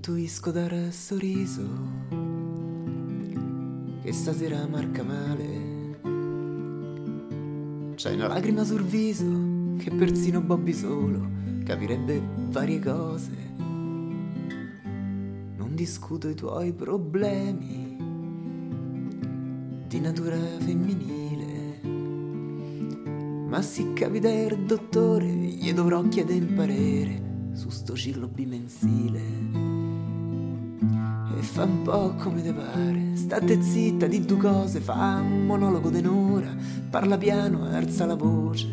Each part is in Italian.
Intuisco dal sorriso che stasera marca male. C'hai una lacrima sul viso che persino Bobby solo capirebbe varie cose. Non discuto i tuoi problemi di natura femminile. Ma se capita il dottore, gli dovrò chiedere un parere su sto ciclo bimensile fa un po' come te pare. State zitta, di due cose, fa un monologo d'un'ora, parla piano, alza la voce.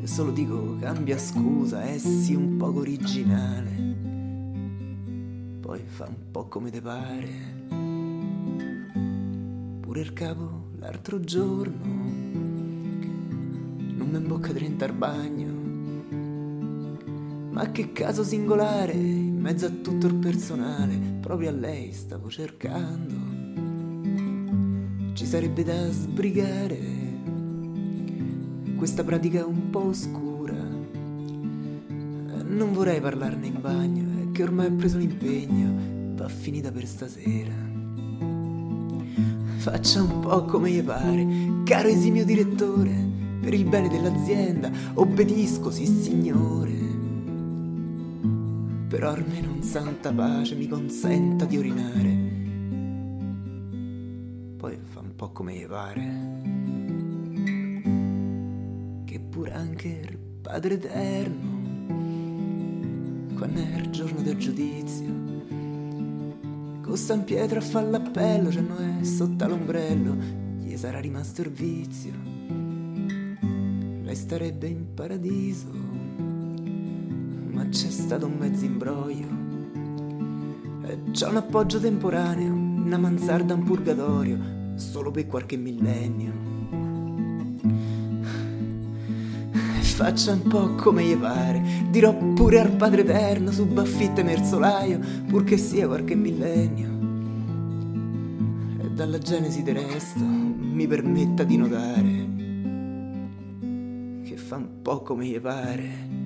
E solo dico cambia scusa, e sii un poco originale. Poi fa un po' come te pare. Pure il capo l'altro giorno non mi imbocca 30 al bagno. Ma che caso singolare, in mezzo a tutto il personale, proprio a lei stavo cercando. Ci sarebbe da sbrigare questa pratica un po' oscura. Non vorrei parlarne in bagno, che ormai ho preso l'impegno, va finita per stasera. Faccia un po' come gli pare, caro esimio direttore, per il bene dell'azienda, obbedisco, sì signore però almeno un santa pace mi consenta di orinare. Poi fa un po' come gli pare. Che pure anche il Padre Eterno, quando è il giorno del giudizio, con San Pietro a fare l'appello, cioè non è sotto l'ombrello, gli sarà rimasto il vizio. Lei starebbe in paradiso ma c'è stato un mezzo imbroglio. C'è un appoggio temporaneo, una mansarda, un purgatorio, solo per qualche millennio. Faccia un po' come gli pare, dirò pure al Padre Eterno su baffitte merzolaio, purché sia qualche millennio. E dalla genesi del resto mi permetta di notare che fa un po' come gli pare